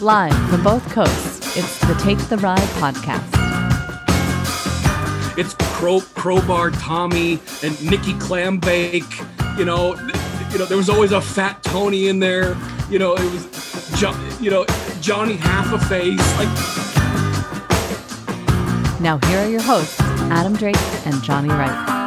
Live from both coasts, it's the Take the Ride podcast. It's Crow, Crowbar Tommy and Nikki Clambake. You know, you know, there was always a fat Tony in there. You know, it was, you know, Johnny Half a Face. Like, Now, here are your hosts, Adam Drake and Johnny Wright.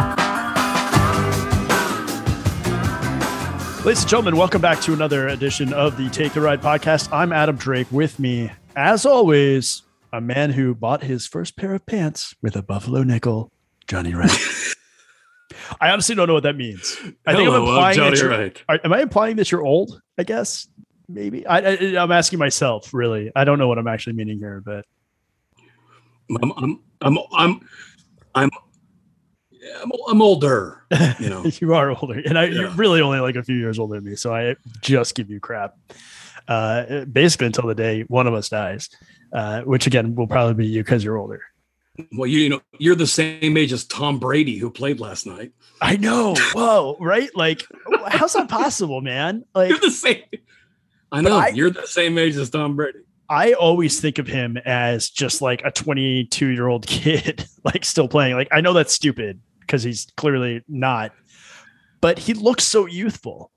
Ladies and gentlemen, welcome back to another edition of the Take the Ride podcast. I'm Adam Drake. With me, as always, a man who bought his first pair of pants with a buffalo nickel, Johnny Wright. I honestly don't know what that means. I think Hello, I'm I'm implying Johnny that you're, Wright. are- am I implying that you're old? I guess maybe. I, I, I'm asking myself. Really, I don't know what I'm actually meaning here, but I'm, I'm, I'm, I'm, I'm, I'm, I'm older. You know, you are older, and I, you're really only like a few years older than me. So I just give you crap, uh, basically until the day one of us dies, uh, which again will probably be you because you're older. well, you, you know, you're the same age as Tom Brady who played last night. I know. Whoa, right? Like, how's that possible, man? Like, You're the same. I know I- you're the same age as Tom Brady. I always think of him as just like a 22 year old kid, like still playing. Like, I know that's stupid because he's clearly not, but he looks so youthful.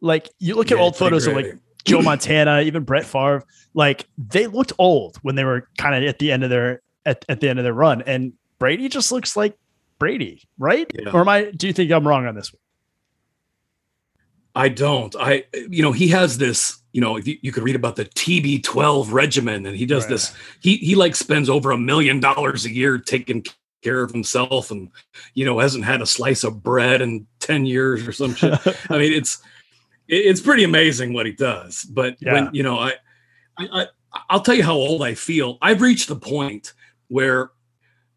Like, you look at old photos of like Joe Montana, even Brett Favre, like they looked old when they were kind of at the end of their at, at the end of their run. And Brady just looks like Brady, right? Yeah. Or am I do you think I'm wrong on this one? I don't. I, you know, he has this, you know, if you, you could read about the TB12 regimen and he does Right. this, he, he like spends over a million dollars a year taking care of himself and, you know, hasn't had a slice of bread in 10 years or some shit. I mean, it's, it's pretty amazing what he does. But Yeah. when, you know, I, I, I, I'll tell you how old I feel. I've reached the point where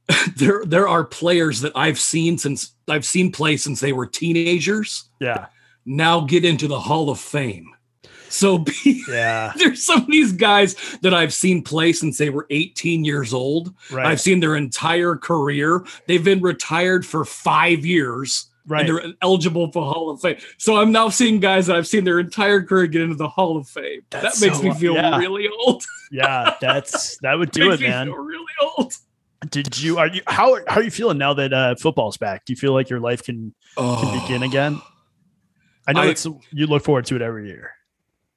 there, there are players that I've seen since I've seen play since they were teenagers Yeah. now get into the Hall of Fame. So be, Yeah. there's some of these guys that I've seen play since they were 18 years old. Right. I've seen their entire career. They've been retired for five years right. and they're eligible for Hall of Fame. So I'm now seeing guys that I've seen their entire career get into the Hall of Fame. That's that makes so- me feel yeah. really old. yeah. That's that would do it, me man. feel really old. Did you are you how how are you feeling now that uh football's back? Do you feel like your life can can begin again? I know Oh. I- it's you look forward to it every year.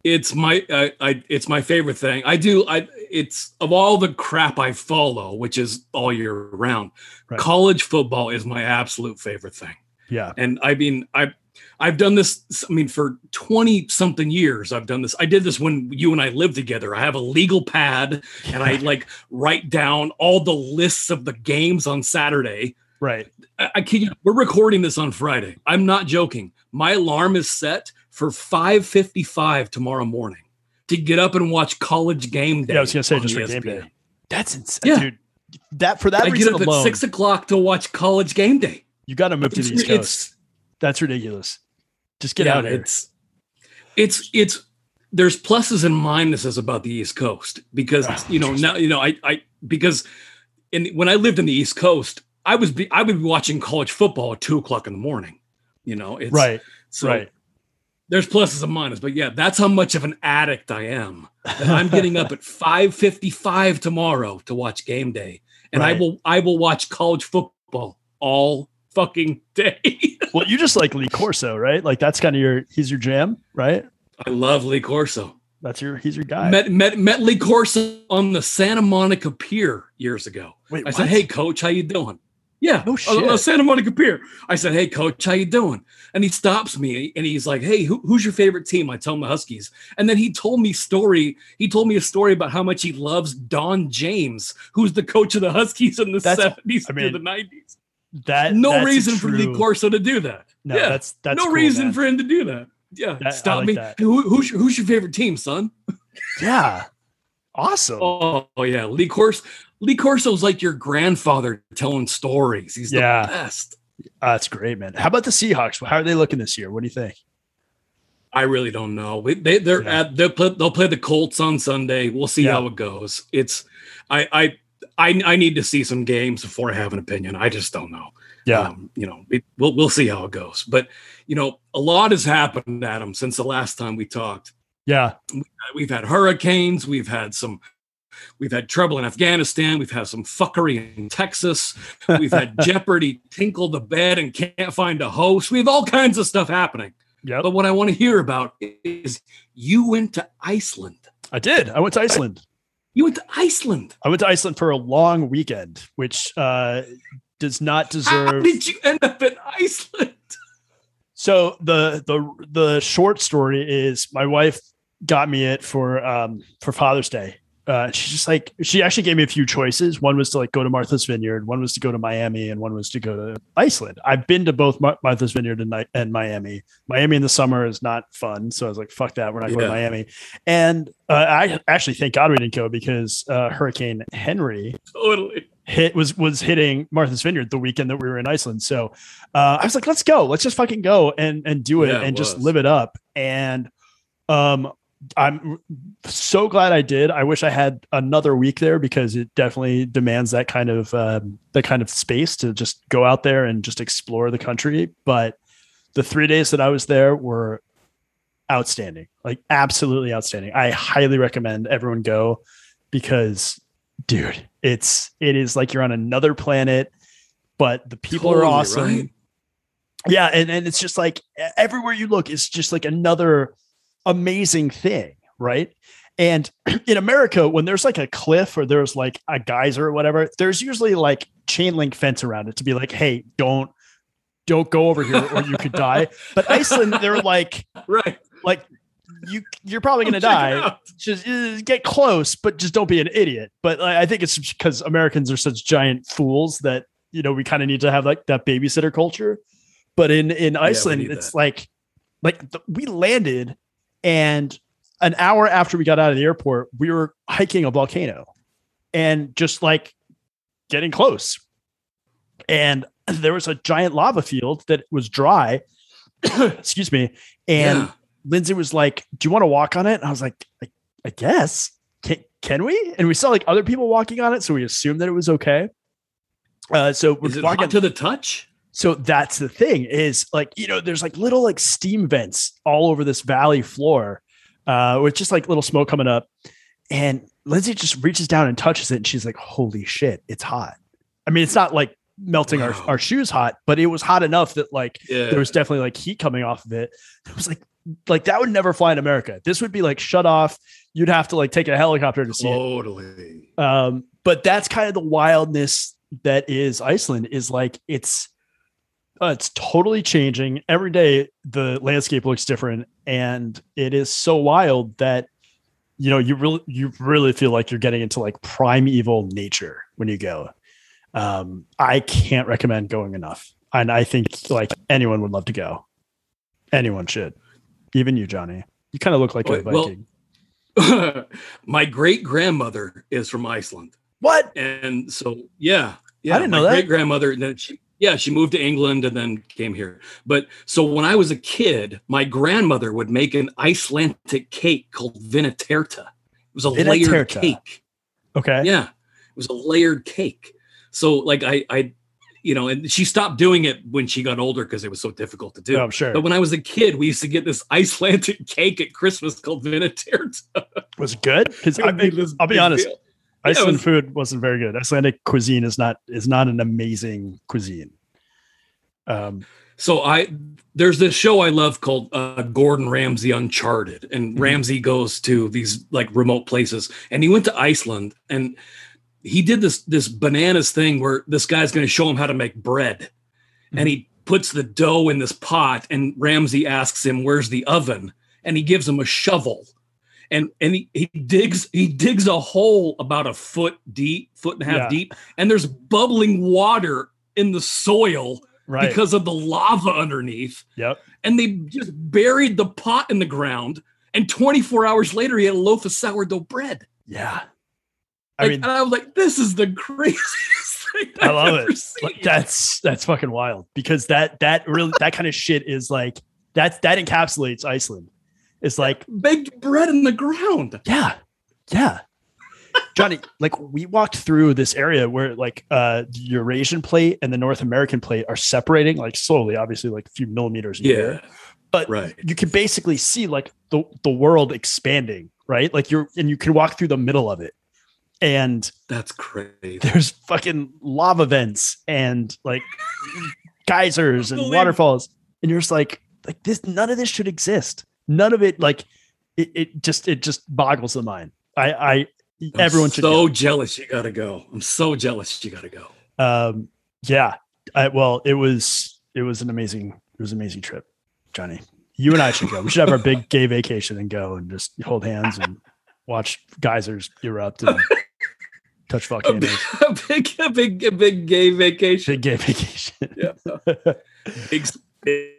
It's my I, I it's my favorite thing i do i it's of all the crap i follow which is all year round Right. college football is my absolute favorite thing Yeah. and i mean i i've done this i mean for 20 something years i've done this i did this when you and i lived together i have a legal pad and i like write down all the lists of the games on saturday Right. I, I kid you, we're recording this on Friday. I'm not joking. My alarm is set for 5:55 tomorrow morning to get up and watch college game day. Yeah, I was gonna say just for game day. That's insane, Yeah. dude. That for that I get reason up alone, at six o'clock to watch college game day. you got to move to the East Coast. That's ridiculous. Just get yeah, out here. It's it's it's there's pluses and minuses about the East Coast because Oh, you know now you know I I because in when I lived in the East Coast I was be, I would be watching college football at two o'clock in the morning. You know, it's right. So right. There's pluses and minuses, but yeah, that's how much of an addict I am. I'm getting up at 5:55 tomorrow to watch game day, and I will I will watch college football all fucking day. Well, you just like Lee Corso, right? Like that's kind of your he's your jam, right? I love Lee Corso. That's your he's your guy. Met, met met Lee Corso on the Santa Monica Pier years ago. Wait, I said, "Hey, coach, how you doing?" Yeah, No shit. Santa Monica Pier. I said, "Hey, coach, how you doing?" And he stops me and he's like, "Hey, who, who's your favorite team?" I tell him the Huskies, and then he told me story. He told me a story about how much he loves Don James, who's the coach of the Huskies in the seventies I mean, the nineties. that No reason for Lee Corso to do that. No, yeah, that's that's no cool, reason man. for him to do that. Yeah, That- stop like me. Hey, who, who's, your, who's your favorite team, son? Yeah. Awesome. Oh, oh, yeah, Lee Corso. Lee Corso's like your grandfather telling stories. He's Yeah. the best. Uh, that's great, man. How about the Seahawks? How are they looking this year? What do you think? I really don't know. They they're Yeah. at they'll play, they'll play the Colts on Sunday. We'll see Yeah. how it goes. It's I I I I need to see some games before I have an opinion. I just don't know. Yeah. Um, you know, it, we'll we'll see how it goes. But you know, a lot has happened, Adam, since the last time we talked. Yeah. We've had hurricanes. We've had some. We've had trouble in Afghanistan. We've had some fuckery in Texas. We've had Jeopardy tinkle the bed and can't find a host. We have all kinds of stuff happening. Yep. But what I want to hear about is you went to Iceland. I did. I went to Iceland. You went to Iceland. I went to Iceland for a long weekend, which uh, does not deserve. How did you end up in Iceland? So the the the short story is my wife got me it for um for Father's Day. Uh, she's just like she actually gave me a few choices. One was to like go to Martha's Vineyard, one was to go to Miami, and one was to go to Iceland. I've been to both Mar- Martha's Vineyard and, and Miami. Miami in the summer is not fun, so I was like, "Fuck that, we're not going Yeah. to Miami." And uh, I actually thank God we didn't go because uh, Hurricane Henri Totally. hit was was hitting Martha's Vineyard the weekend that we were in Iceland. So uh, I was like, let's go, let's just fucking go and and do it Yeah, it and just live it up. And um, I'm so glad I did. I wish I had another week there because it definitely demands that kind of um, that kind of space to just go out there and just explore the country. But the three days that I was there were outstanding, like absolutely outstanding. I highly recommend everyone go because dude it's it is like you're on another planet but the people are awesome right? yeah and, and it's just like everywhere you look it's just like another amazing thing right and in america when there's like a cliff or there's like a geyser or whatever there's usually like chain link fence around it to be like hey don't don't go over here or you could die but iceland they're like Right. like you you're probably gonna die just uh, get close, but just don't be an idiot. But I I think it's because Americans are such giant fools that you know we kind of need to have like that babysitter culture. But in in Iceland, need it's that. like like the, we landed, and an hour after we got out of the airport, we were hiking a volcano, and just like getting close, and there was a giant lava field that was dry. excuse me, and yeah. Lindsay was like, "Do you want to walk on it?" And I was like, "I, I guess. Can, can we?" And we saw like other people walking on it, so we assumed that it was okay. Uh, so we're Is it walking. to the touch? So that's the thing is like you know, there's like little like steam vents all over this valley floor, uh, with just like little smoke coming up. And Lindsay just reaches down and touches it, and she's like, "Holy shit, it's hot!" I mean, it's not like melting Wow. our, our shoes hot, but it was hot enough that like Yeah. there was definitely like heat coming off of it. It was like like that would never fly in America. This would be like shut off. You'd have to like take a helicopter to see it. totally. Um, but that's kind of the wildness that is Iceland. Is like it's uh, it's totally changing every day. The landscape looks different, and it is so wild that you know you really you really feel like you're getting into like primeval nature when you go. Um, I can't recommend going enough, and I think like anyone would love to go. Anyone should, even you, Johnny. You kind of look like a Wait, well- Viking. my great grandmother is from Iceland. what? And so, yeah, yeah. I didn't know that. Great grandmother, then she, yeah, she moved to England and then came here. But so when I was a kid, my grandmother would make an Icelandic cake called vinarterta. It was a layered cake. Okay. Yeah, it was a layered cake. So like I, I, you know, and she stopped doing it when she got older because it was so difficult to do. Oh, I'm sure. But when I was a kid, we used to get this Icelandic cake at Christmas called vinarterta. was it good? Because It would I'll be honest, deal. Iceland was- food wasn't very good. Icelandic cuisine is not is not an amazing cuisine. Um, So I there's this show I love called uh, Gordon Ramsay Uncharted, and Mhm. Ramsay goes to these like remote places, and he went to Iceland, and he did this this bananas thing where this guy's going to show him how to make bread, and he puts the dough in this pot, and Ramsay asks him where's the oven, and he gives him a shovel, and and he, he digs he digs a hole about a foot deep, foot and a half Yeah. deep, and there's bubbling water in the soil right. because of the lava underneath. yep. And they just buried the pot in the ground. And 24 hours later, he had a loaf of sourdough bread. Yeah. I Like, mean, and I was like, this is the craziest thing I I've love ever it. seen. That's that's fucking wild because that that really that kind of shit is like that's that encapsulates Iceland. It's like baked bread in the ground. Yeah. Yeah. Johnny, like we walked through this area where like uh the Eurasian plate and the North American plate are separating like slowly, obviously like a few millimeters a year. Yeah. but Right. you can basically see like the the world expanding, right? Like you're and you can walk through the middle of it. And That's crazy. there's fucking lava vents and like geysers and waterfalls. And you're just like, like this, none of this should exist. None of it, like it, it just it just boggles the mind. I I I'm everyone should so go. jealous you gotta go. I'm so jealous you gotta go. um yeah. I, well, it was it was an amazing it was an amazing trip, Johnny. You and I should go. We should have our big gay vacation and go and just hold hands and watch geysers erupt and touch volcanoes. a big, a big, a big gay vacation. Big gay vacation. Yeah. Big, big,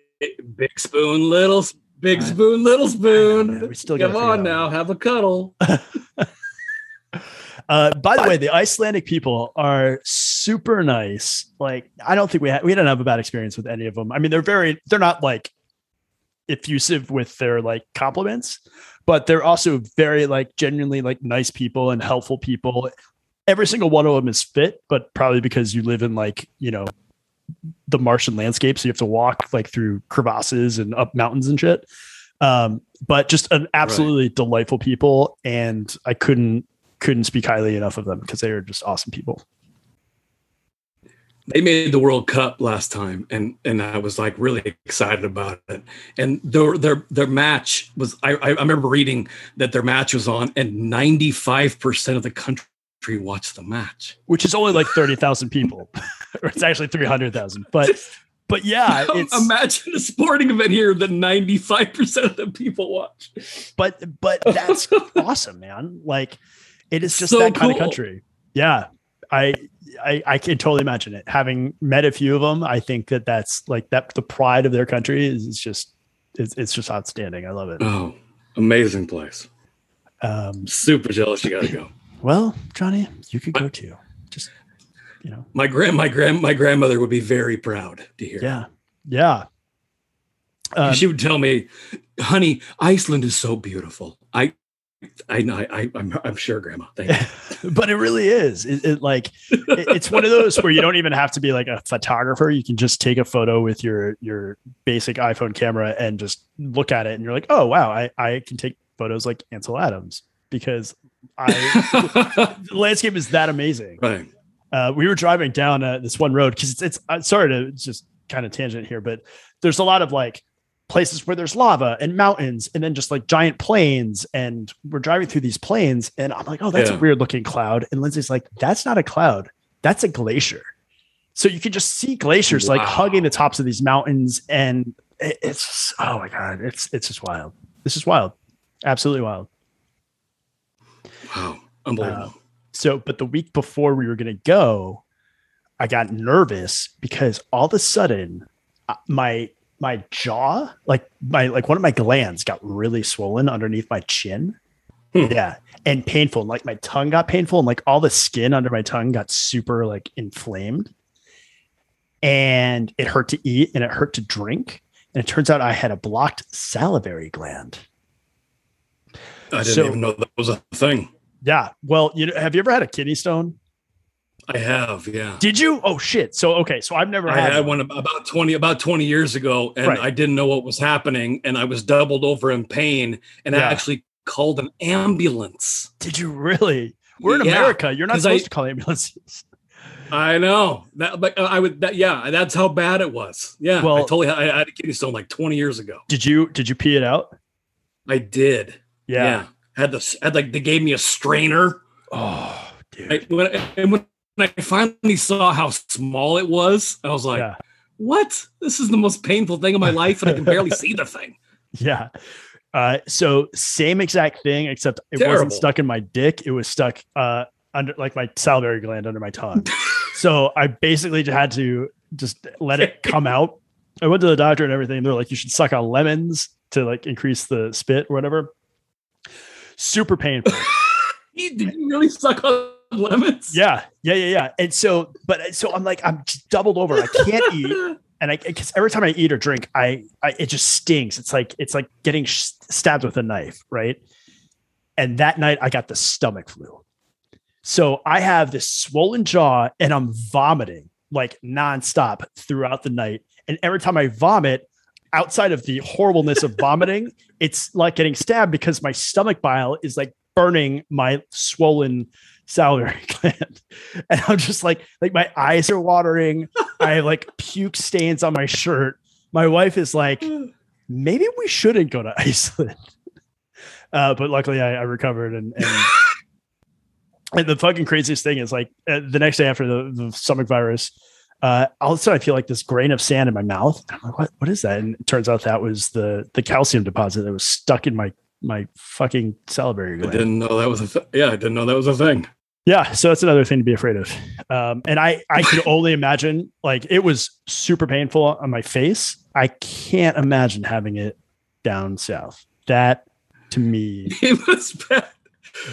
big spoon, little, s- big spoon, little spoon. we still Come on now, out. have a cuddle. Uh, by the way, the Icelandic people are super nice. Like, I don't think we had we didn't have a bad experience with any of them. I mean, they're very they're not like effusive with their like compliments, but they're also very like genuinely like nice people and helpful people. Every single one of them is fit, but probably because you live in like you know the Martian landscape, so you have to walk like through crevasses and up mountains and shit. Um, but just an absolutely delightful people, and I couldn't couldn't speak highly enough of them because they are just awesome people. They made the World Cup last time, and and I was like really excited about it. And their their their match was I I remember reading that their match was on, and ninety five percent of the country watched the match. which is only like 30,000 people, or it's actually 300,000. But, but yeah, it's, Imagine a sporting event here that ninety five percent of the people watch. but, but that's awesome, man. Like it is just So that kind of country. Yeah. I, I, I can totally imagine it. Having met a few of them, I think that that's like that. The pride of their country is, is just, it's, it's just outstanding. I love it. Oh, amazing place. Um, Super jealous. You got to go. well, Johnny, you could go too. Just, you know, My grand my grand my grandmother would be very proud to hear. yeah. Yeah. Um, she would tell me, "Honey, Iceland is so beautiful." I, I know, I, I'm, I'm sure, Grandma. Thank you. but it really is. It, it like it- it's one of those where you don't even have to be like a photographer. You can just take a photo with your your basic iPhone camera and just look at it, and you're like, oh wow, I I can take photos like Ansel Adams because I the landscape is that amazing. right. Uh, we were driving down uh, this one road because it's it's uh, sorry to just kind of tangent here, but there's a lot of like places where there's lava and mountains and then just like giant plains and we're driving through these plains and i'm like oh that's Yeah. a weird looking cloud. And lindsay's like that's not a cloud. That's a glacier. So you can just see glaciers like hugging the tops of these mountains and it- it's just, oh my god it's it's just wild. This is wild. Absolutely wild. Wow. Unbelievable. So, but the week before we were going to go, I got nervous because all of a sudden uh, my my jaw, like my like one of my glands got really swollen underneath my chin. Hmm. Yeah, and painful. Like my tongue got painful and like all the skin under my tongue got super like inflamed. And it hurt to eat and it hurt to drink. And it turns out I had a blocked salivary gland. I didn't so- even know that was a thing. Yeah. Well, you know, have you ever had a kidney stone? I have, yeah. Did you? Oh shit. So okay. So I've never I had, had one about 20 about 20 years ago and Right. I didn't know what was happening and I was doubled over in pain and I actually called an ambulance. Did you really? We're in Yeah, America. You're not supposed I- to call ambulances. I know that, but uh, I would, that, yeah, that's how bad it was. Yeah. Well- I totally, I, I had a kidney stone like 20 years ago. Did you? Did you pee it out? I did. Yeah. Had this, had like, they gave me a strainer. Oh, dude. I, when, and when I finally saw how small it was, I was like, yeah. what? This is the most painful thing of my life. And I can barely see the thing. Yeah. Uh, so same exact thing, except it wasn't stuck in my dick. It was stuck uh, under like my salivary gland under my tongue. so I basically just had to just let it come out. I went to the doctor and everything. They're like, you should suck on lemons to like increase the spit or whatever. Super painful. You- Did you really suck on lemons? Yeah, yeah, yeah, yeah. And so, but so I'm like, I'm just doubled over. I can't eat, and I because every time I eat or drink, I, I it just stings. It's like it's like getting sh- stabbed with a knife, right? And that night, I got the stomach flu. So I have this swollen jaw, and I'm vomiting like nonstop throughout the night. And every time I vomit, outside of the horribleness of vomiting, it's like getting stabbed because my stomach bile is like burning my swollen salivary gland. And I'm just like, like my eyes are watering. I have like puke stains on my shirt. My wife is like, maybe we shouldn't go to Iceland. Uh, but luckily I, I recovered and, and and the fucking craziest thing is like uh, the next day after the, the stomach virus, uh, all of a sudden I feel like this grain of sand in my mouth. I'm like, what, what is that? And it turns out that was the the calcium deposit that was stuck in my my fucking salivary I gland. didn't know that was a th- yeah. I didn't know that was a thing. Yeah, so that's another thing to be afraid of. Um, and I I could only imagine like it was super painful on my face. I can't imagine having it down south. That to me, It was bad.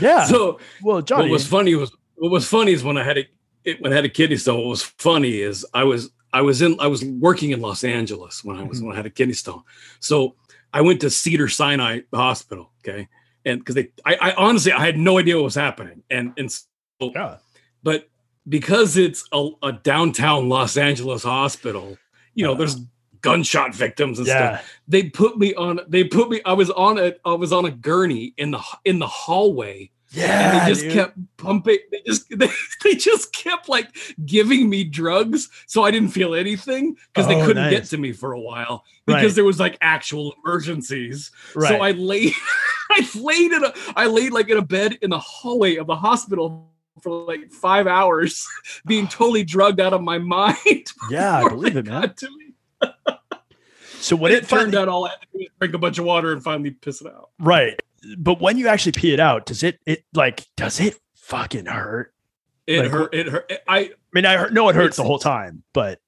yeah. So well, Johnny, what was funny was what was funny is when I had a it, when I had a kidney stone. What was funny is I was I was in I was working in Los Angeles when I was Mhm. when I had a kidney stone. So I went to Cedar Sinai Hospital. Okay, and because they I, I honestly I had no idea what was happening, and and so, yeah, but because it's a, a downtown Los Angeles hospital, you know, Uh. there's gunshot victims and stuff they put me on they put me i was on a i was on a gurney in the in the hallway and yeah. they just dude. kept pumping they just they, they just kept like giving me drugs so i didn't feel anything because they Oh, couldn't get to me for a while because Right. there was like actual emergencies right. so i laid i laid in a i laid like in a bed in the hallway of the hospital for like five hours being totally drugged out of my mind yeah, I believe they it, man. got to me So when it, it turned finally, out all I had to do was drink a bunch of water and finally piss it out. right, but when you actually pee it out, does it it like does it fucking hurt? It Like, hurt. It hurt. I I mean, I heard, know it hurts the whole time, but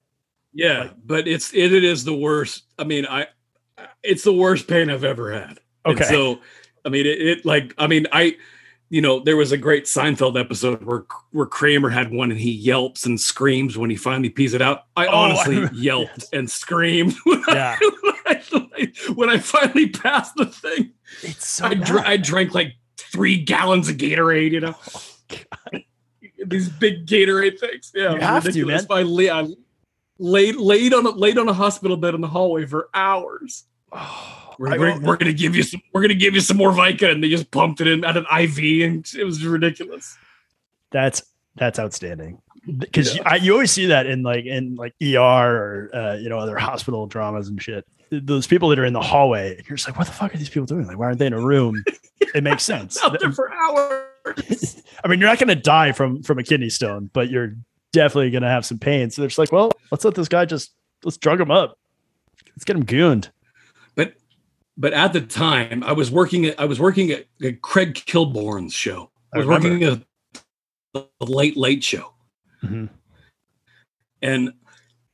yeah, Like- but it's it, it is the worst. I mean, I it's the worst pain I've ever had. And okay, so, I mean, it, it like I mean, I you know there was a great Seinfeld episode where where Kramer had one and he yelps and screams when he finally pees it out. I Oh, honestly remember- yelped yes. and screamed Yeah. I, when, I, finally passed the thing. it's so I, dr- I drank like three gallons of Gatorade, you know. These big Gatorade things. Yeah, You have to, man. I, lay, I laid laid on a, laid on a hospital bed in the hallway for hours. Oh, We're, we're, we're gonna give you some. We're gonna give you some more Vica, and they just pumped it in at an IV, and it was ridiculous. that's that's outstanding because you, you always see that in like in like ER or uh, you know other hospital dramas and shit. Those people that are in the hallway, and you're just like, what the fuck are these people doing? Like, why aren't they in a room? It makes sense. Out there for hours. I mean, you're not going to die from from a kidney stone, but you're definitely going to have some pain. So they're just like, well, let's let this guy just let's drug him up. Let's get him gooned. but but at the time, I was working at I was working at, at Craig Kilborn's show. I I was remember. working at the Late Late Show. Mhm. and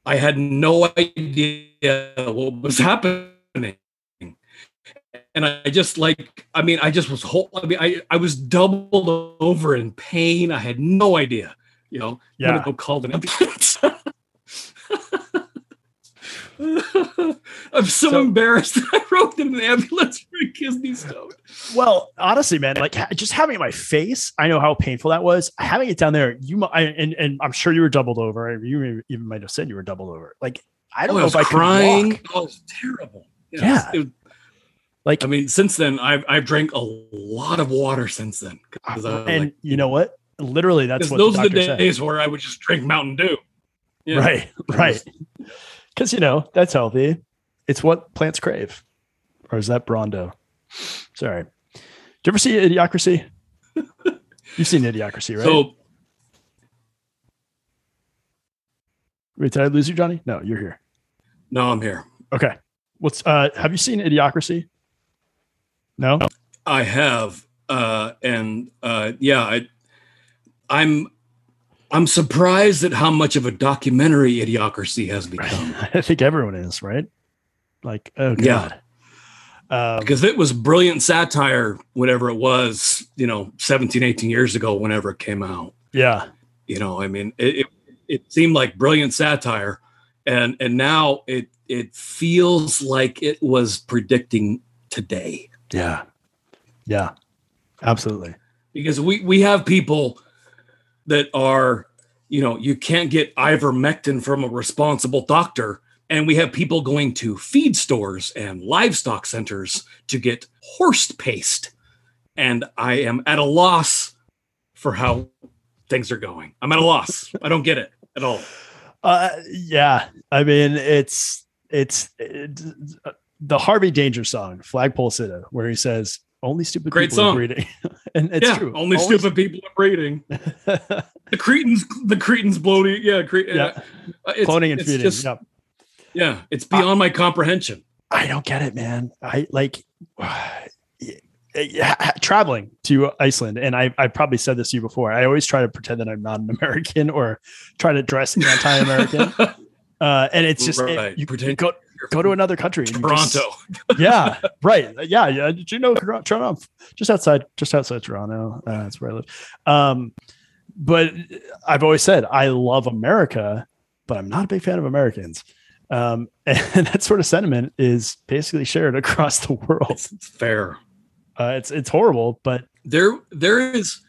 I had no idea what was happening. And I just like, I mean, I just was whole. I mean, I, I was doubled over in pain. I had no idea, you know. I'm gonna Yeah. go call an ambulance. I'm so, So- embarrassed. I wrote in an ambulance for a kidney stone. Well, honestly, man, like just having it my face, I know how painful that was. Having it down there, you I, and and I'm sure you were doubled over. You even might have said you were doubled over. Like I don't Oh, know was if I crying. could walk. Oh, it was terrible. You know, Yeah. it was- Like I mean, since then, I've I've drank a lot of water since then. I and like, you know what? Literally, that's what those the are the doctor said. days where I would just drink Mountain Dew. Yeah. Right, right. Because you know that's healthy. It's what plants crave. Or is that Brawndo? Sorry. Did you ever see Idiocracy? You've seen Idiocracy, right? So Wait, did I lose you, Johnny? No, you're here. No, I'm here. Okay. What's uh have you seen Idiocracy? No? I have, uh, and uh, yeah, I, I'm I'm surprised at how much of a documentary Idiocracy has become. I think everyone is, right? Like, oh Yeah. god. Um, because it was brilliant satire whatever it was you know 17 18 years ago whenever it came out yeah. you know i mean it, it, it seemed like brilliant satire and and now it it feels like it was predicting today Yeah. Yeah. Absolutely. because we we have people that are you know you can't get ivermectin from a responsible doctor and we have people going to feed stores and livestock centers to get horse paste. And I am at a loss for how things are going. I'm at a loss. I don't get it at all. Uh, yeah, I mean it's it's, it's the Harvey Danger song, Flagpole Sitta, where he says, "Only stupid Great people are song. breeding," and it's yeah, true. only stupid people are breeding. The cretins, the cretins bloating. Yeah, Cre- Yeah. uh, it's, cloning and it's feeding. just- Yep. yeah, it's beyond my comprehension. I don't get it, man. I like traveling to Iceland, and I I probably said this to you before. I always try to pretend that I'm not an American or try to dress anti-American, uh, and it's just it- you, Pretend go go to another country. and you just- Toronto. yeah, right. Yeah, yeah. Did you know Toronto? Just outside, just outside Toronto. Uh, that's where I live. Um, but I've always said I love America, but I'm not a big fan of Americans. Um, and that sort of sentiment is basically shared across the world. It's, it's fair. Uh, it's it's horrible, but there there is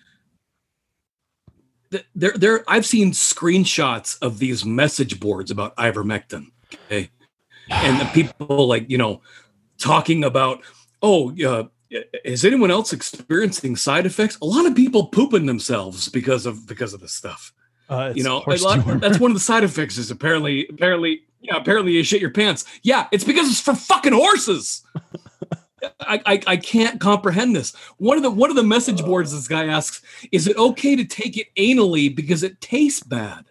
there there I've seen screenshots of these message boards about ivermectin. Okay. And the people like, you know, talking about, oh, uh, is anyone else experiencing side effects? A lot of people pooping themselves because of because of this stuff. uh, you know, a lot, dewormer. that's one of the side effects. Is apparently apparently yeah apparently you shit your pants. Yeah, it's because it's for fucking horses. I, I I can't comprehend this. One of the one of the message uh. boards this guy asks, is it okay to take it anally because it tastes bad?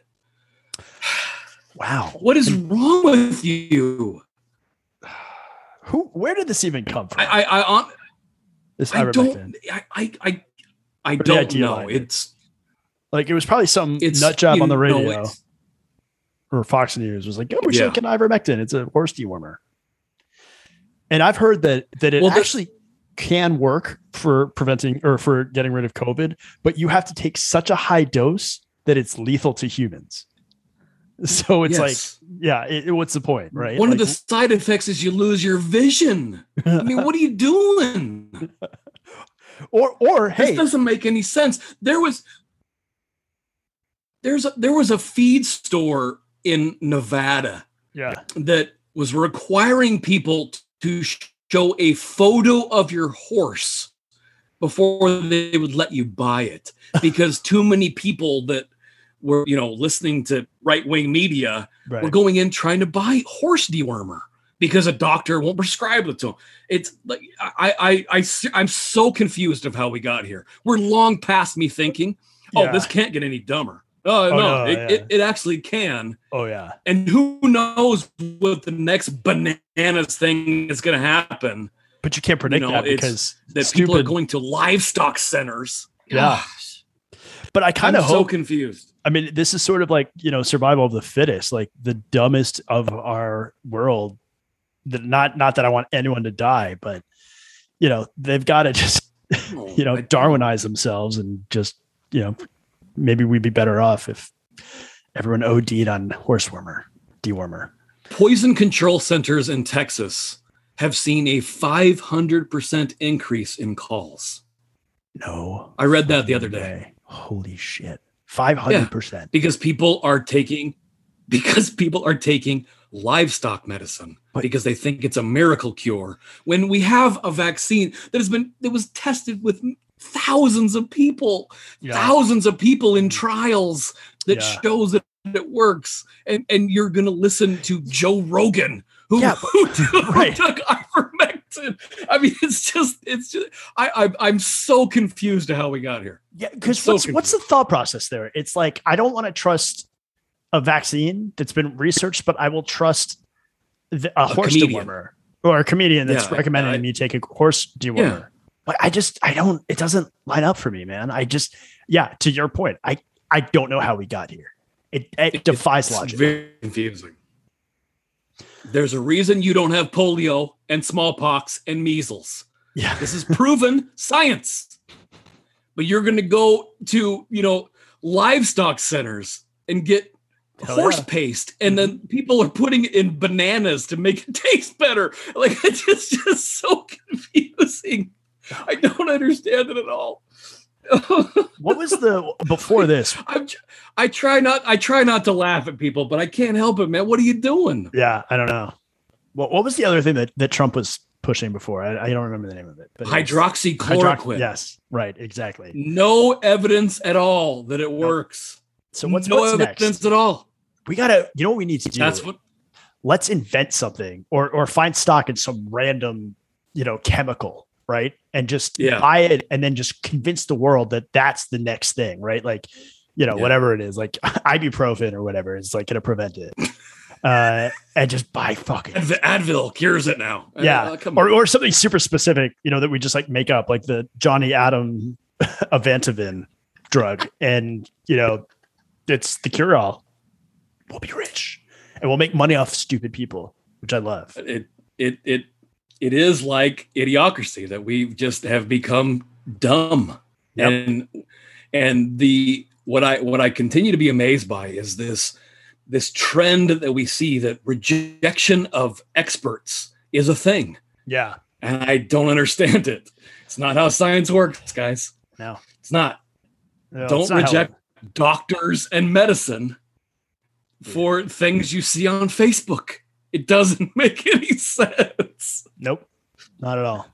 wow. What is wrong with you? Who? Where did this even come from? I I I, um, this I ivermectin. don't I I I, I don't know. It's like it was probably some it's nut job on the radio it's- or Fox News was like, "Oh, we Yeah. get ivermectin. It's a horse dewormer." And I've heard that that it Well, actually can work for preventing or for getting rid of COVID, but you have to take such a high dose that it's lethal to humans. So it's yes. like, yeah, it, what's the point, right? One of the side effects is you lose your vision. I mean, what are you doing? or or This hey, doesn't make any sense. There was there's a, there was a feed store in Nevada yeah, that was requiring people to show a photo of your horse before they would let you buy it because too many people that were you know listening to right-wing media right. were going in trying to buy horse dewormer because a doctor won't prescribe it to them. It's like I I I I'm so confused of how we got here. We're long past me thinking, oh, Yeah. this can't get any dumber. Oh, Oh, no, no, it, yeah. it, it actually can. oh yeah, And who knows what the next bananas thing is going to happen? but you can't predict know, that because That people are going to livestock centers. Yeah. Gosh, But I kind of hope. so confused. I mean, this is sort of like, you know, survival of the fittest, like the dumbest of our world. That not not that I want anyone to die, but you know, they've got to just, oh, you know, Darwinize themselves and just, you know, maybe we'd be better off if everyone OD'd on horsewormer, dewormer. Poison control centers in Texas have seen a 500% increase in calls. No. I read that the other fucking day. Holy shit. 500%. because people are taking because people are taking livestock medicine But- because they think it's a miracle cure when we have a vaccine that has been that was tested with thousands of people Yeah. thousands of people in mm. trials that Yeah. shows that it works and and you're going to listen to Joe Rogan who, Yeah, who, who right. took ivermectin I mean it's just it's just I, I I'm so confused to how we got here Yeah, because so what's what's the thought process there? It's like I don't want to trust a vaccine that's been researched, but I will trust the, a, horse comedian. dewormer or a comedian that's Yeah, recommending I- me take a horse dewormer. Like I just I don't it doesn't line up for me, man. I just yeah, to your point, I I don't know how we got here. It it defies It's logic. Very confusing. There's a reason you don't have polio and smallpox and measles. yeah. This is proven science. But you're going to go to, you know, livestock centers and get Hell horse yeah. paste and then mm-hmm. people are putting it in bananas to make it taste better. Like it's just, just so confusing. I don't understand it at all. What was the before this? I'm, I try not. I try not to laugh at people, but I can't help it, man. What are you doing? Yeah, I don't know. What what was the other thing that, that Trump was pushing before? I, I don't remember the name of it. But Hydroxychloroquine. hydrox- Yes, right, exactly. No evidence at all that it works. So what's, no what's evidence next? at all. We gotta. You know what we need to do? That's what. let's invent something or or find stock in some random you know chemical right? And just Yeah. buy it and then just convince the world that that's the next thing right? Like you know Yeah. whatever it is like ibuprofen or whatever is like going to prevent it. Uh and just buy fucking Adv- Advil cures it now. yeah. Uh, or, or something super specific you know that we just like make up like the johnny adam avantavin drug. And you know it's the cure all we'll be rich and we'll make money off stupid people which i love. It it it it is like idiocracy that we just have become dumb. Yep. and and the what i what i continue to be amazed by is this this trend that we see that rejection of experts is a thing. Yeah. And i don't understand it. It's not how science works guys. No. It's not. No, don't not how- reject doctors and medicine for things you see on facebook it doesn't make any sense Nope, not at all.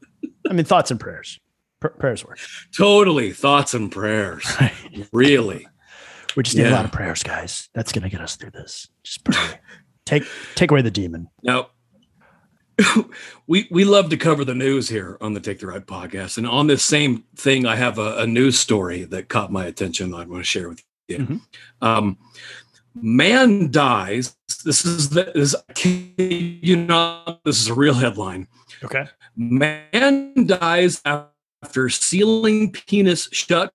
I mean, thoughts and prayers. Pr- prayers work. Totally. Thoughts and prayers. Really. We just need a lot of prayers, guys. That's gonna get us through this. Just pray. take take away the demon. Now, we we love to cover the news here on the Take the Ride podcast, and on this same thing, I have a, a news story that caught my attention. I want to share with you. Mhm. Um, man dies. This is the this. You know, This is a real headline. Okay. Man dies after sealing penis shut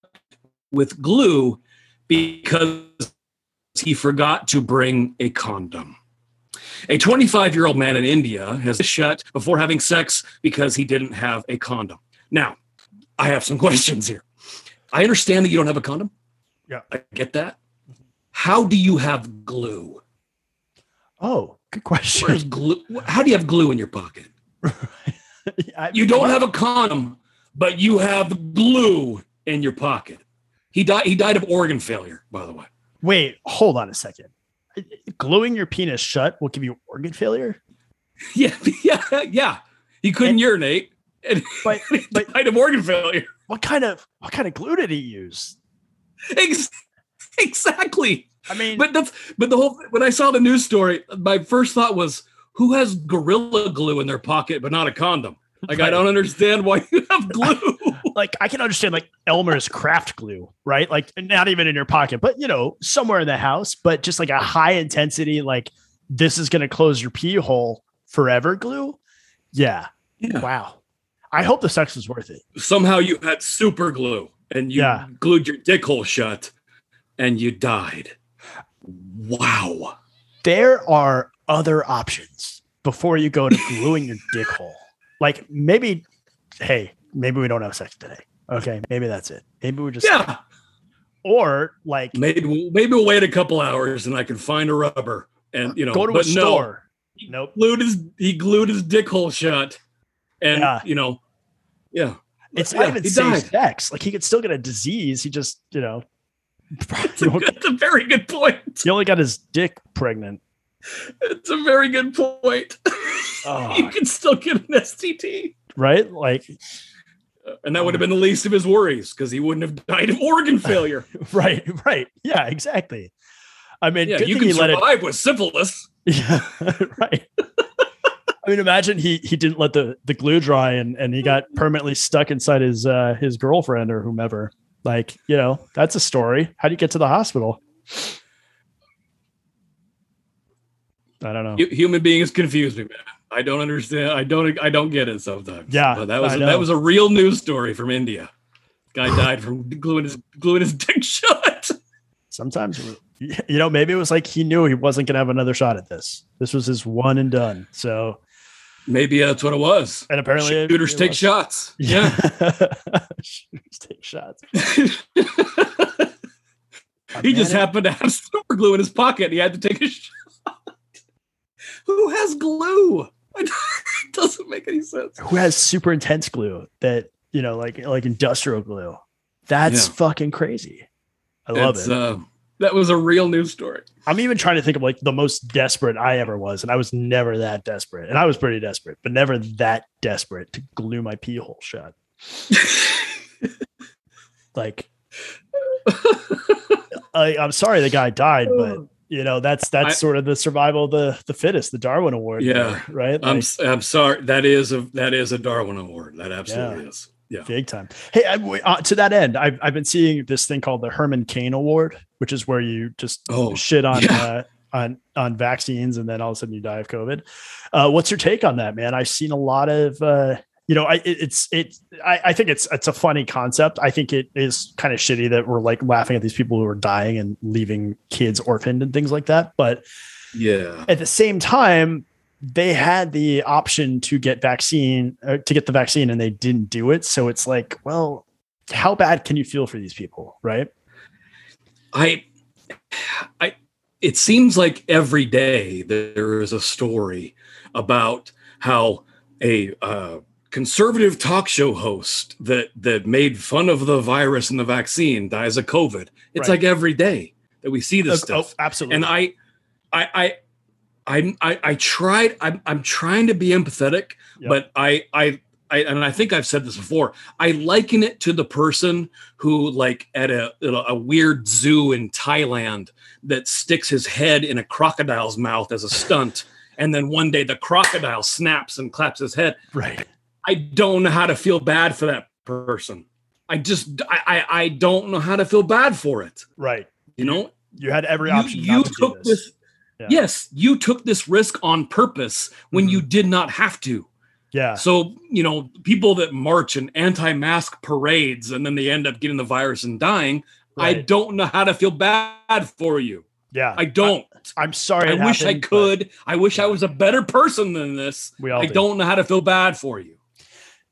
with glue because he forgot to bring a condom. A 25 year old man in India has shut before having sex because he didn't have a condom. Now, I have some questions here. I understand that you don't have a condom. Yeah. I get that. How do you have glue? Oh, good question. Where's glue? How do you have glue in your pocket? I- You don't have a condom, but you have glue in your pocket. He died. He died of organ failure, by the way. Wait, hold on a second. Gluing your penis shut will give you organ failure. Yeah, yeah, yeah. He couldn't And- urinate, and But he but died of organ failure. what kind of what kind of glue did he use? Ex- exactly. I mean, But that's but the whole when I saw the news story, my first thought was, who has gorilla glue in their pocket but not a condom? Like I don't understand why you have glue. like I can understand like Elmer's craft glue, right? Like not even in your pocket, but you know, somewhere in the house, but just like a high intensity, like this is gonna close your pee hole forever glue. Yeah. Yeah. Wow. I hope the sex was worth it. Somehow you had super glue and you Yeah. glued your dick hole shut, and you died. Wow. There are other options before you go to gluing your dick hole. Like maybe, hey, maybe we don't have sex today. Okay, maybe that's it. Maybe we're just Yeah. or like Maybe maybe we'll wait a couple hours and I can find a rubber and you know go to a but no, store. he Nope. glued his he glued his dick hole shut, and Yeah. you know, yeah, It's Yeah, not even safe sex. Like he could still get a disease. He just, you know, you know, That's a very good point. he only got his dick pregnant. It's a very good point. Oh. you can still get an STD, Right? Like, and that would have been the least of his worries because he wouldn't have died of organ failure. right, right. Yeah, exactly. I mean, yeah, you can let it. survive with syphilis. Yeah, right. I mean, imagine he he didn't let the the glue dry and and he got permanently stuck inside his uh his girlfriend or whomever. Like, you know, that's a story. How do you get to the hospital? I don't know. Human beings confuse me, man. I don't understand. I don't. I don't get it sometimes. Yeah, but that was a, that was a real news story from India. Guy died from gluing his gluing his dick shut. sometimes you know maybe it was like he knew he wasn't going to have another shot at this this was his one and done so Maybe that's what it was. and apparently Shooters take was. shots. yeah shooters take shots he just happened to have super glue in his pocket. And he had to take a shot. Who has glue? it doesn't make any sense. who has super intense glue that you know like like industrial glue That's Yeah. fucking crazy. I love It's, it. Uh, that was a real news story. I'm even trying to think of like the most desperate I ever was, and I was never that desperate. And I was pretty desperate, but never that desperate to glue my pee hole shut. like, I, I'm sorry the guy died, but oh. you know that's that's I- sort of the survival of the the fittest, the Darwin Award. Yeah. there, right. I'm Like, s- I'm sorry. That is a that is a Darwin Award. That absolutely is. Yeah. big time. Hey, I, uh, to that end, I've I've been seeing this thing called the Herman Cain Award, which is where you just Oh, shit on yeah. uh, on on vaccines and then all of a sudden you die of COVID. Uh, what's your take on that, man? I've seen a lot of uh, you know, I it, it's it's I, I think it's it's a funny concept. I think it is kind of shitty that we're like laughing at these people who are dying and leaving kids orphaned and things like that. But Yeah. at the same time, they had the option to get vaccine uh, to get the vaccine and they didn't do it. So it's like, well, how bad can you feel for these people, right? I, I, it seems like every day there is a story about how a uh, conservative talk show host that that made fun of the virus and the vaccine dies of COVID. It's Right. like every day that we see this Oh, stuff. absolutely. and I, I, I, I, I, I tried. I'm, I'm trying to be empathetic, Yep. but I, I, I, and I think I've said this before. I liken it to the person who, like, at a at a weird zoo in Thailand, that sticks his head in a crocodile's mouth as a stunt, and then one day the crocodile snaps and claps his head. right. I don't know how to feel bad for that person. I just, I, I, I don't know how to feel bad for it. Right. You know, You had every option. you to took this. this. Yeah. Yes, you took this risk on purpose when you did not have to. Yeah. So, you know, people that march in anti-mask parades and then they end up getting the virus and dying, I don't know how to feel bad for you. yeah. I don't. I, am sorry. I, wish I happened, but could. I wish I was a better person than this. We all I do. don't know how to feel bad for you.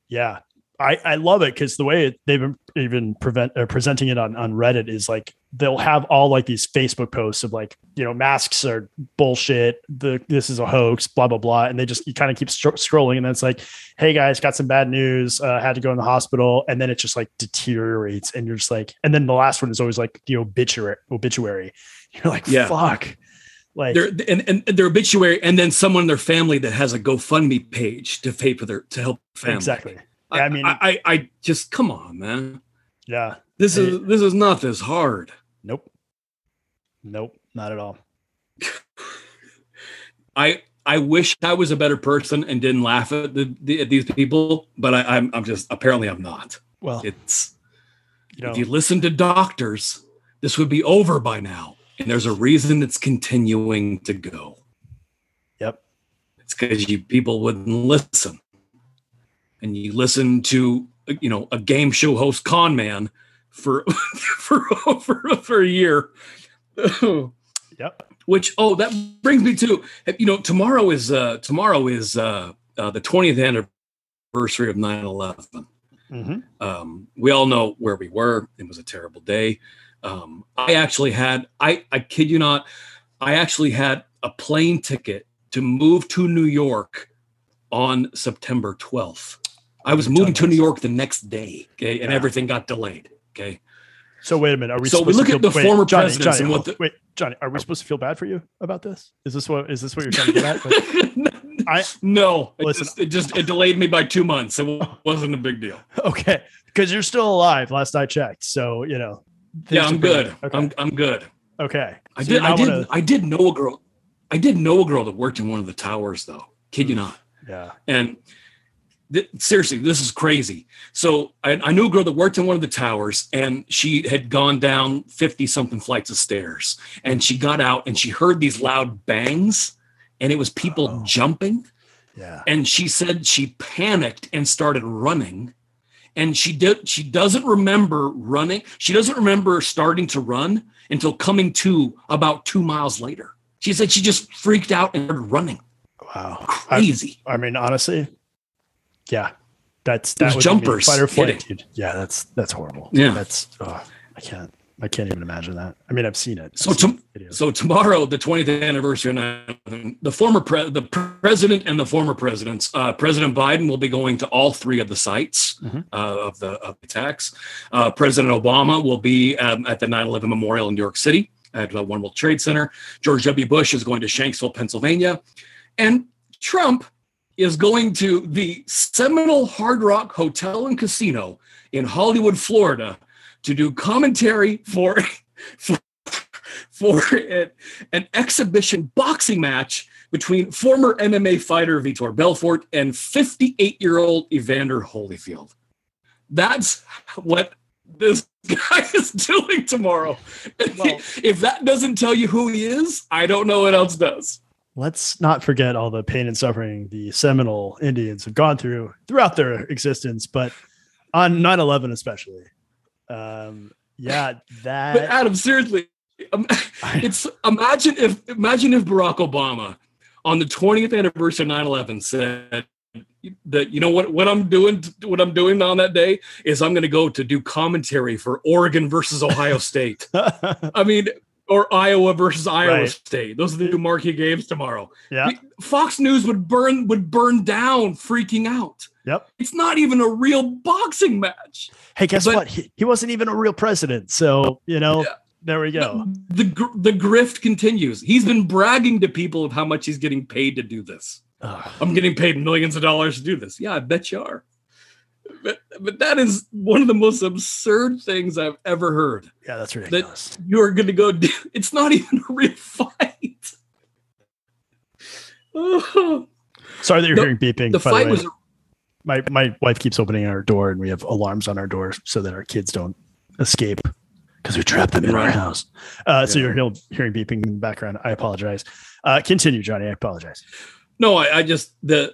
Yeah. I, I love it because the way it, they've been even prevent uh, presenting it on, on Reddit is like they'll have all like these Facebook posts of like you know masks are bullshit the this is a hoax blah blah blah and they just you kind of keep stro- scrolling and then it's like hey guys got some bad news uh, had to go in the hospital and then it just like deteriorates and you're just like and then the last one is always like the obituary obituary you're like Yeah. fuck like Their and, and their obituary, and then someone in their family that has a GoFundMe page to pay for their to help family. exactly I, I mean- I, I, I just come on, man. yeah This is this is not this hard. Nope. Nope. Not at all. I I wish I was a better person and didn't laugh at, the, the, at these people, but I, I'm I'm just apparently I'm not. well It's you know. if you listen to doctors, this would be over by now, and there's a reason it's continuing to go. yep. It's because you people wouldn't listen, and you listen to you know a game show host con man for for for for a year. yep Which oh, that brings me to you know tomorrow is uh tomorrow is uh, uh the 20th anniversary of 9/11. hmm Um, we all know where we were. It was a terrible day. Um, I actually had I I kid you not, I actually had a plane ticket to move to New York on September 12th. I was moving to New. York the next day, okay, and Yeah. everything got delayed. Okay. So wait a minute. Are we? So we supposed look to at the wait, former Johnny, presidents Johnny, and what the- wait, Johnny, are we supposed to feel bad for you about this? Is this what is this what you're trying to get at? Like, I- no, it Listen. just, it just it delayed me by two months. It wasn't a big deal. okay, because you're still alive. Last I checked, so you know. Yeah, I'm pretty good. Okay. I'm I'm good. okay. I So did. I did. wanna- I did know a girl. I did know a girl that worked in one of the towers, though. Kid you hmm. not. yeah. And th- seriously, this is crazy. So I, I knew a girl that worked in one of the towers, and she had gone down fifty something flights of stairs, and she got out and she heard these loud bangs, and it was people Oh. jumping. Yeah. And she said she panicked and started running. And she did. She doesn't remember running. She doesn't remember starting to run until coming to about two miles later. She said she just freaked out and started running. Wow. I, Crazy. I mean, honestly, yeah. That's Those that would jumpers fight or flight, dude. Yeah, that's that's horrible. Yeah. That's oh, I can't. I can't even imagine that. I mean, I've seen it. So I've seen to- So tomorrow, the 20th anniversary, of 9/11, the former pre- the president and the former presidents, uh, President Biden will be going to all three of the sites Mhm. uh, of the of the attacks. Uh, President Obama will be um, at the 9/11 memorial in New York City at the One World Trade Center. George W. Bush is going to Shanksville, Pennsylvania, and Trump is going to the Seminole Hard Rock Hotel and Casino in Hollywood, Florida, to do commentary for for, for an, an exhibition boxing match between former MMA fighter Vitor Belfort and 58 year old Evander Holyfield. That's what this guy is doing tomorrow. Well- if that doesn't tell you who he is, I don't know what else does. Let's not forget all the pain and suffering the Seminole Indians have gone through throughout their existence, but on 9 11 especially. Um, yeah, But that. Adam, seriously, um, it's imagine if imagine if Barack Obama on the 20th anniversary of 9/11 said that you know what what I'm doing what I'm doing on that day is I'm going to go to do commentary for Oregon versus Ohio State. I mean, or Iowa versus Iowa Right. State. Those are the two marquee games tomorrow. yeah. Fox News would burn would burn down, freaking out. Yep. It's not even a real boxing match. Hey, guess But- what? He, he wasn't even a real president. So, you know, Yeah. there we go. The, the the grift continues. He's been bragging to people of how much he's getting paid to do this. Ugh. I'm getting paid millions of dollars to do this. Yeah, I bet you are. But, but that is one of the most absurd things I've ever heard. yeah, that's ridiculous. You're going to go. Do, it's not even a real fight. Oh, Sorry that you're the- hearing beeping. the fight way. was. my my wife keeps opening our door and we have alarms on our door so that our kids don't escape because we trapped them in our house. Uh, So you're hearing beeping in the background. I apologize. Uh, continue, Johnny. I apologize. No, I, I just the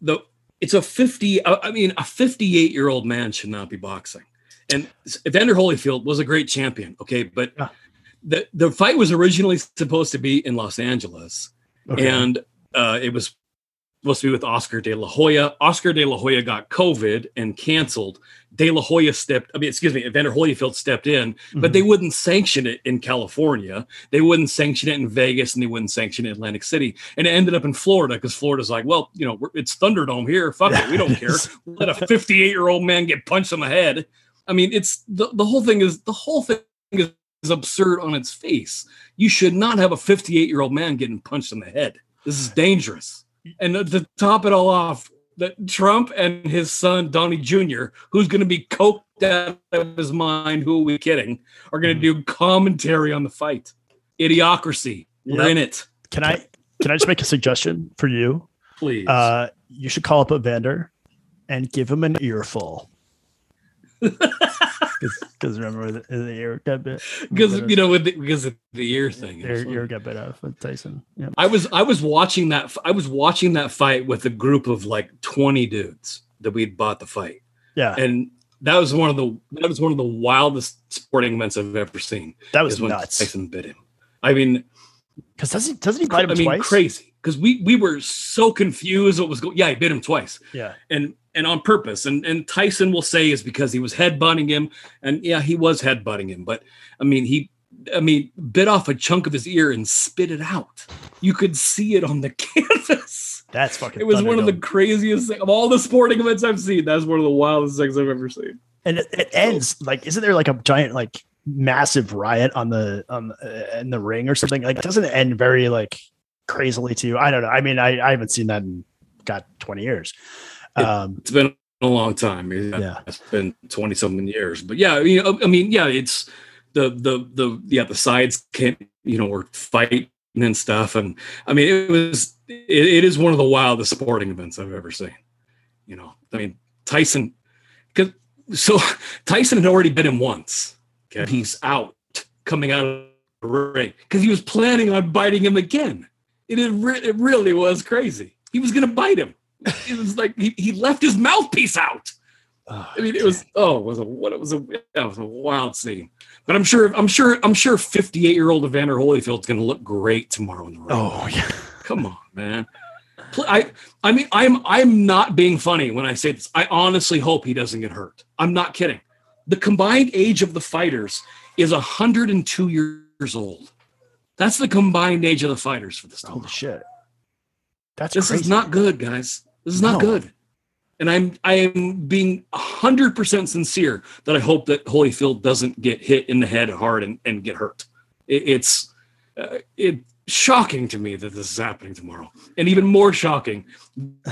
the it's a 50 I I mean a 58 year old man should not be boxing. And Evander Holyfield was a great champion, okay, but Yeah. the the fight was originally supposed to be in Los Angeles Okay. and uh, it was supposed to be with Oscar De La Hoya. Oscar De La Hoya got COVID and canceled. De La Hoya stepped, I mean, excuse me, Evander Holyfield stepped in, but Mhm. they wouldn't sanction it in California. They wouldn't sanction it in Vegas and they wouldn't sanction it in Atlantic City. And it ended up in Florida because Florida's like, well, you know, we're, it's Thunderdome here. Fuck it. We don't care. Let a 58 year old man get punched in the head. I mean, it's the, the whole thing is the whole thing is, is absurd on its face. You should not have a 58 year old man getting punched in the head. This is dangerous. And to- to top it all off, that Trump and his son Donnie Jr., who's going to be coked out of his mind, who are we kidding, are going to do commentary on the fight. Idiocracy. We're in it. Can I can I just make a suggestion for you? Please. Uh, you should call up Evander and give him an earful. Because remember the, the ear got bit. because you know, with the, because of the ear thing. ear, ear got bit off with Tyson. Yeah. I was I was watching that I was watching that fight with a group of like 20 dudes that we'd bought the fight. Yeah. And that was one of the that was one of the wildest sporting events I've ever seen. That was when nuts. Tyson bit him. I mean, Because doesn't he, doesn't he bite him I mean, twice? crazy because we we were so confused what was going. Yeah, he bit him twice, Yeah. and and on purpose. And and Tyson will say is because he was headbutting him, and yeah, he was headbutting him. But I mean, he, I mean, bit off a chunk of his ear and spit it out. You could see it on the canvas. That's fucking. It was one of the craziest thing, of all the sporting events I've seen. That's one of the wildest things I've ever seen. and it, it ends like isn't there like a giant like massive riot on the on the, uh, in the ring or something like it doesn't it end very like crazily to you i don't know i mean i, I haven't seen that in got 20 years um It's been a long time. Yeah. It's been 20 something years. But yeah, you know, I mean, yeah, it's the the the yeah, the sides can't, you know, were fighting and stuff. And I mean, it was it, it is one of the wildest sporting events I've ever seen. You know, I mean, Tyson because so Tyson had already been him once. Okay. He's out coming out of the ring because he was planning on biting him again. It, it really was crazy. He was gonna bite him it was like he, he left his mouthpiece out. oh, I mean, it was oh, it was a what it was a that was a wild scene. But I'm sure I'm sure I'm sure 58 year old Evander Holyfield's going to look great tomorrow in the ring. oh yeah come on, man. I I mean I'm I'm not being funny when I say this. I honestly hope he doesn't get hurt. I'm not kidding. the combined age of the fighters is 102 years old. That's the combined age of the fighters for this Holy shit. That's This crazy. is not good, guys. This is not good. And I'm I am being 100% sincere that I hope that Holyfield doesn't get hit in the head hard and, and get hurt. It, it's uh, it shocking to me that this is happening tomorrow. And even more shocking,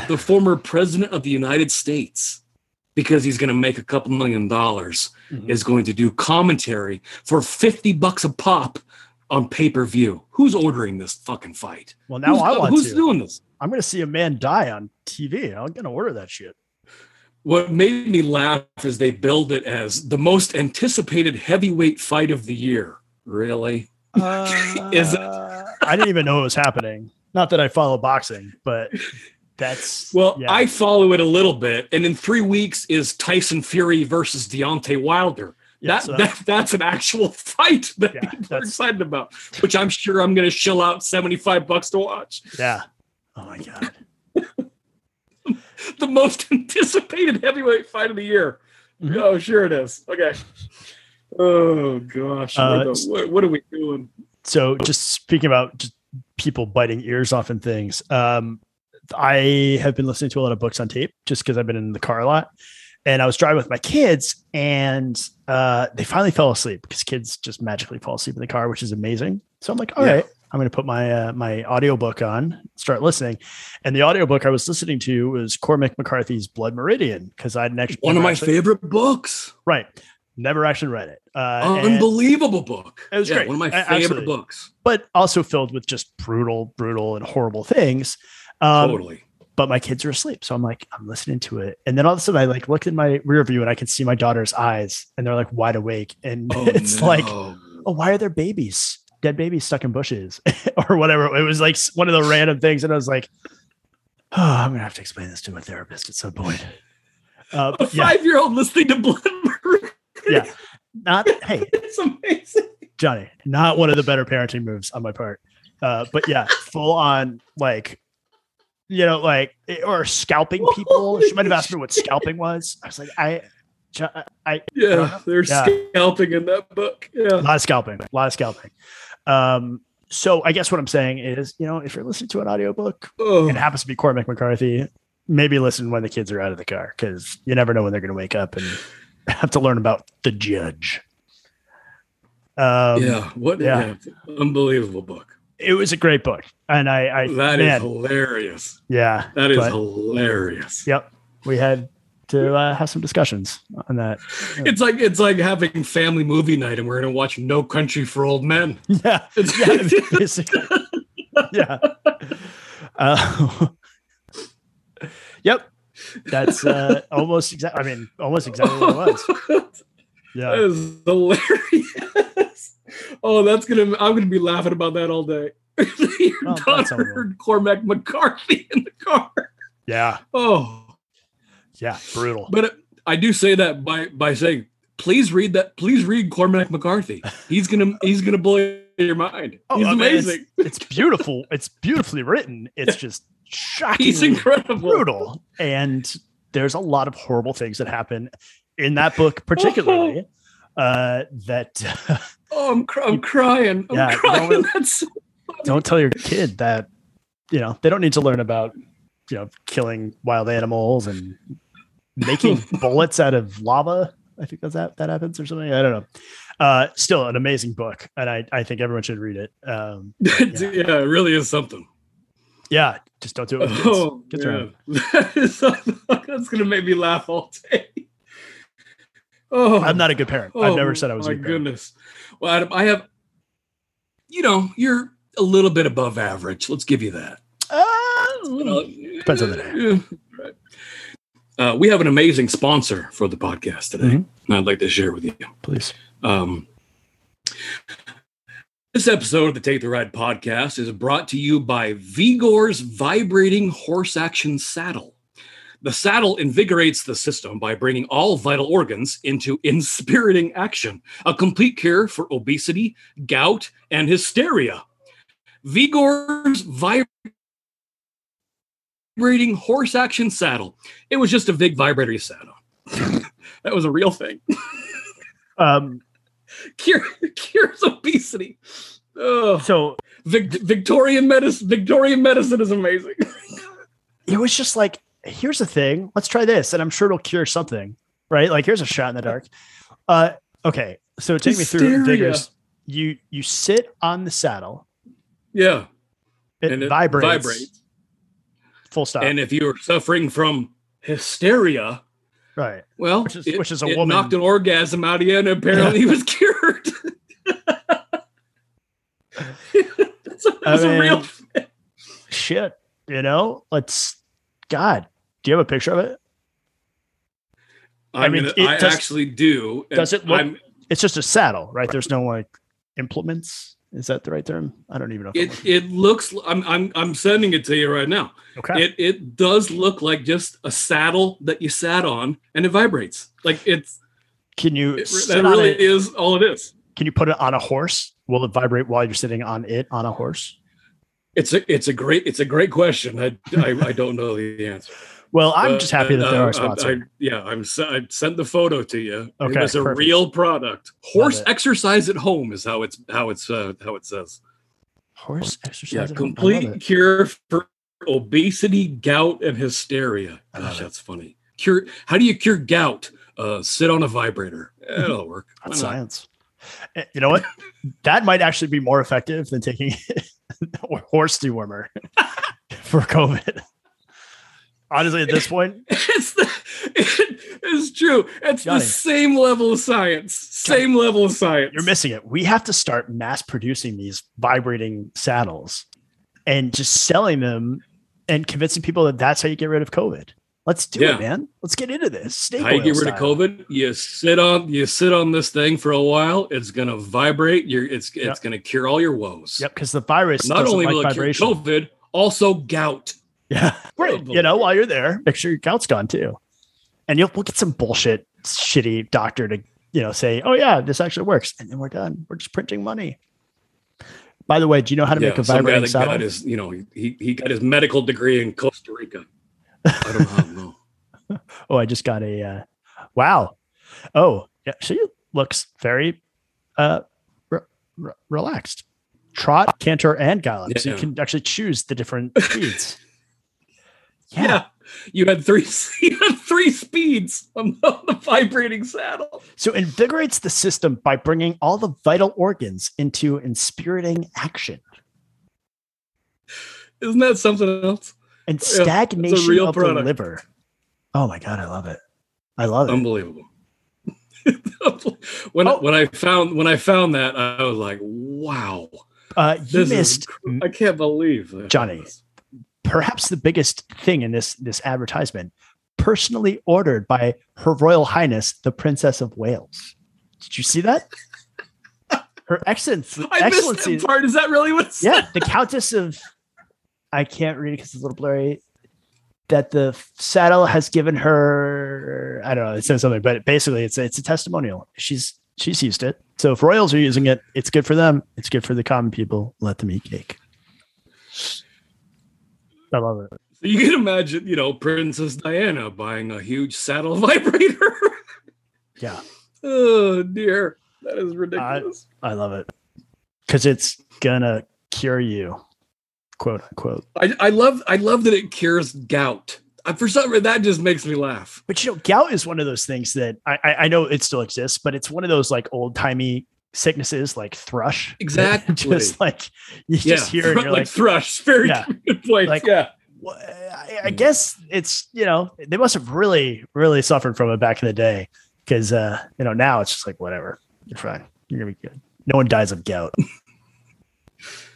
the former president of the United States because he's going to make a couple million dollars Mhm. is going to do commentary for 50 bucks a pop on pay-per-view. Who's ordering this fucking fight? Well, now who's, I want who's to. doing this? I'm going to see a man die on TV. I'm going to order that shit. What made me laugh is they billed it as the most anticipated heavyweight fight of the year. Really? Is it- Uh, I didn't even know it was happening. Not that I follow boxing, but that's Well, yeah. I follow it a little bit, and in three weeks is Tyson Fury versus Deontay Wilder. Yeah, that, so- that that's an actual fight that Yeah, people are excited about, which I'm sure I'm going to shell out 75 bucks to watch. yeah. Oh my god. The most anticipated heavyweight fight of the year. Mhm. Oh, sure it is. Okay. Oh gosh, Uh, what, the- what, what are we doing? So just speaking about just people biting ears off and things, um, I have been listening to a lot of books on tape just because I've been in the car a lot. And I was driving with my kids and uh, they finally fell asleep because kids just magically fall asleep in the car, which is amazing. So I'm like, all right, Yeah. I'm going to put my uh, my audiobook on, start listening. And the audiobook I was listening to was Cormac McCarthy's Blood Meridian because I'd actually One of my actually- favorite books. Right. Never actually read it. Uh, Unbelievable book. It was Yeah, great. One of my favorite absolutely. books. but also filled with just brutal, brutal, and horrible things. Um, totally. But my kids are asleep, so I'm like, I'm listening to it, and then all of a sudden, I like look in my rear view and I can see my daughter's eyes, and they're like wide awake, and Oh, it's like, oh, why are there babies, dead babies stuck in bushes, or whatever? It was like one of the random things, and I was like, oh, I'm gonna have to explain this to my therapist at some point. Uh, a yeah, five-year-old listening to Blood yeah, not hey, It's amazing. Johnny, not one of the better parenting moves on my part. Uh, but yeah, full on like, you know, like or scalping people. She might have asked me what scalping was. I was like, I, Jo- I, Yeah, they're Yeah. scalping in that book. Yeah, a lot of scalping, a lot of scalping. Um, so I guess what I'm saying is, you know, if you're listening to an audiobook and it happens to be Cormac McCarthy, maybe listen when the kids are out of the car because you never know when they're going to wake up and have to learn about the judge. Um, yeah. What? yeah. Unbelievable book. it was a great book, and I, I That is man, hilarious. yeah, That is but- hilarious. yep. We had to uh, have some discussions on that. It's like it's like having family movie night, and we're gonna watch No Country for Old Men. Yeah, It's, yeah, yeah. Uh, yep. That's uh, almost exactly. I mean, almost exactly what it was. Yeah. is hilarious. Oh, that's gonna. I'm gonna be laughing about that all day. Your Well, daughter heard Cormac McCarthy in the car. Yeah. Oh, Yeah. Brutal. but it- I do say that by by saying, please read that. Please read Cormac McCarthy. He's gonna he's gonna blow your mind. Oh, he's I mean, it's- amazing. It's, beautiful. It's beautifully written. It's just shocking. He's incredible. brutal. And there's a lot of horrible things that happen in that book, particularly. uh, that Oh, I'm, cr- I'm crying. I'm Yeah, you crying. know, That's don't tell your kid that you know they don't need to learn about you know killing wild animals and making bullets out of lava. I think that's that that happens or something. I don't know. Uh, still an amazing book, and I I think everyone should read it. Um, yeah. it really is something. yeah, just don't do it. With kids. Oh, Kids yeah. around. That is that's gonna make me laugh all day. Oh, I'm not a good parent. I've oh, never said I was. My a good parent. goodness. Well, Adam, I have. You know, you're a little bit above average. Let's give you that. Uh, Depends on the day. Uh, we have an amazing sponsor for the podcast today. Mhm. and I'd like to share with you. please. Um, this episode of the Take the Ride podcast is brought to you by Vigor's vibrating horse action saddle. The saddle invigorates the system by bringing all vital organs into inspiriting action, a complete cure for obesity, gout, and hysteria. Vigor's vibrating horse action saddle. It was just a Vig vibrator saddle. that was a real thing. Um, Cure, cures obesity. Oh, so Vic, Victorian medicine. Victorian medicine is amazing. it was just like, here's the thing. Let's try this, and I'm sure it'll cure something. Right? Like, here's a shot in the dark. Uh, okay. So take me through Vigors. You you sit on the saddle. yeah, It, and it vibrates. vibrates. Full stop. And if you are suffering from hysteria, right. well, Which is- it, which is a woman- knocked an orgasm out of you, and apparently he was cured. that's a, that's I a real. mean, Shit. You know. Let's. God. Do you have a picture of it? I, mean, mean, it I does- actually do. does it look- I'm- It's just a saddle, right? There's no like implements. Is that the right term? I don't even know. It it looks. I'm I'm I'm sending it to you right now. okay. It it does look like just a saddle that you sat on, and it vibrates. Like it's Can you it, that on really it? is all it is. Can you put it on a horse? Will it vibrate while you're sitting on it on a horse? It's a it's a great it's a great question. I I, I don't know the answer. Well, I'm just happy that they're uh, our I- sponsor. I- yeah, I'm. I sent the photo to you. Okay, it was a perfect. real product. Horse exercise at home is how it's how it's uh, how it says. horse exercise. Yeah, at home. I love complete cure for obesity, gout, and hysteria. Gosh, that's funny. Cure. How do you cure gout? Uh, sit on a vibrator. It'll work. That's science. Eh, You know what? that might actually be more effective than taking a horse dewormer for COVID. Honestly, at this point, It's the. it's true. It's Johnny. the same level of science. Same level of science. you're missing it. We have to start mass producing these vibrating saddles and just selling them and convincing people that that's how you get rid of COVID. Let's do Yeah. it, man. Let's get into this. Snake How you get rid of. COVID? You sit on you sit on this thing for a while. It's gonna vibrate. You're it's it's Yep. gonna cure all your woes. Yep, because the virus Not only like will it vibration. cure COVID, also gout. Yeah. Oh, you know, while you're there, make sure your gout's gone too. And you'll we'll get some bullshit shitty doctor to, you know, say, Oh yeah, this actually works. And then we're done. We're just printing money. By the way, do you know how to make a vibrating saddle? got his, you know, he he got his medical degree in Costa Rica. I don't, I don't know. Oh, I just got a uh wow. Oh, yeah, she looks very uh re- re- relaxed. Trot, canter, and gallop. So you can actually choose the different speeds. Yeah. You had three you had three speeds on the, on the vibrating saddle. So invigorates the system by bringing all the vital organs into inspiriting action Isn't that something else? and stagnation real of the liver. Oh my god, I love it. I love it. Unbelievable. when Oh. when I found when I found that, I was like, wow. Uh, you This missed cr- I can't believe that. Johnny. Perhaps the biggest thing in this this advertisement, personally ordered by Her Royal Highness the Princess of Wales. Did you see that? Her excellency, I missed excellency that part. Is that really what? Yeah, the Countess of I can't read it because it's a little blurry. That the saddle has given her, I don't know, it says something, but basically it's it's a testimonial. She's she's used it. So if royals are using it, it's good for them. It's good for the common people. Let them eat cake. I love it. So you can imagine, you know, Princess Diana buying a huge saddle vibrator. Yeah, oh dear, that is ridiculous. I love it because it's gonna cure you, quote unquote. I, I love I love that it cures gout. I, for some reason, that just makes me laugh. But you know, gout is one of those things that I, I, I know it still exists, but it's one of those like old timey sicknesses like thrush. Exactly. just like you Yeah, just hear and like, you're like, thrush. Very Yeah. good point. Like- yeah, well, I, I guess it's you know they must have really really suffered from it back in the day because uh you know now it's just like whatever you're fine you're gonna be good. No one dies of gout.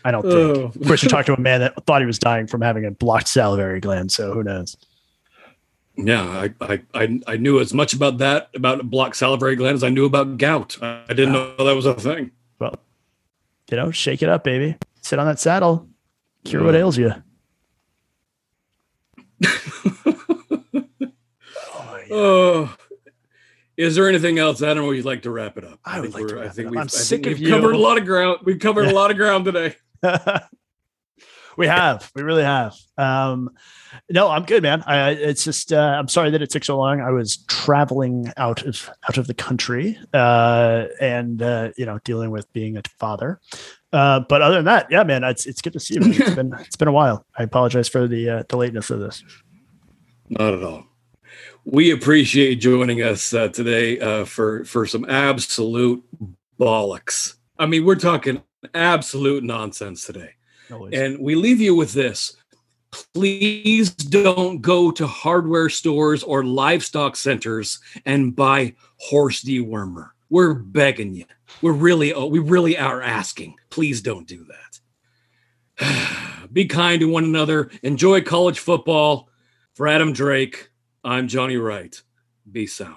I don't think. Oh. Of course, you talked to a man that thought he was dying from having a blocked salivary gland, so who knows? Yeah. I, I I I knew as much about that about blocked salivary gland as I knew about gout. I, I didn't know that was a thing. Well, you know, shake it up, baby. Sit on that saddle. Cure what ails you. Oh, is there anything else, Adam? Or you'd like to wrap it up? I would think like to I think we've, I'm I sick think of we've covered a lot of ground. We've covered Yeah. a lot of ground today. we have, we really have. Um, no, I'm good, man. I, it's just, uh, I'm sorry that it took so long. I was traveling out of out of the country, uh, and uh, you know, dealing with being a father. Uh, but other than that, yeah, man, it's it's good to see you. Man. It's been it's been a while. I apologize for the uh, the lateness of this. Not at all. We appreciate joining us uh, today uh, for for some absolute bollocks. I mean, we're talking absolute nonsense today. Always. And we leave you with this. Please don't go to hardware stores or livestock centers and buy horse dewormer. We're begging you. We're really oh, we really are asking. Please don't do that. Be kind to one another. Enjoy college football. For Adam Drake, I'm Johnny Wright. Be sound.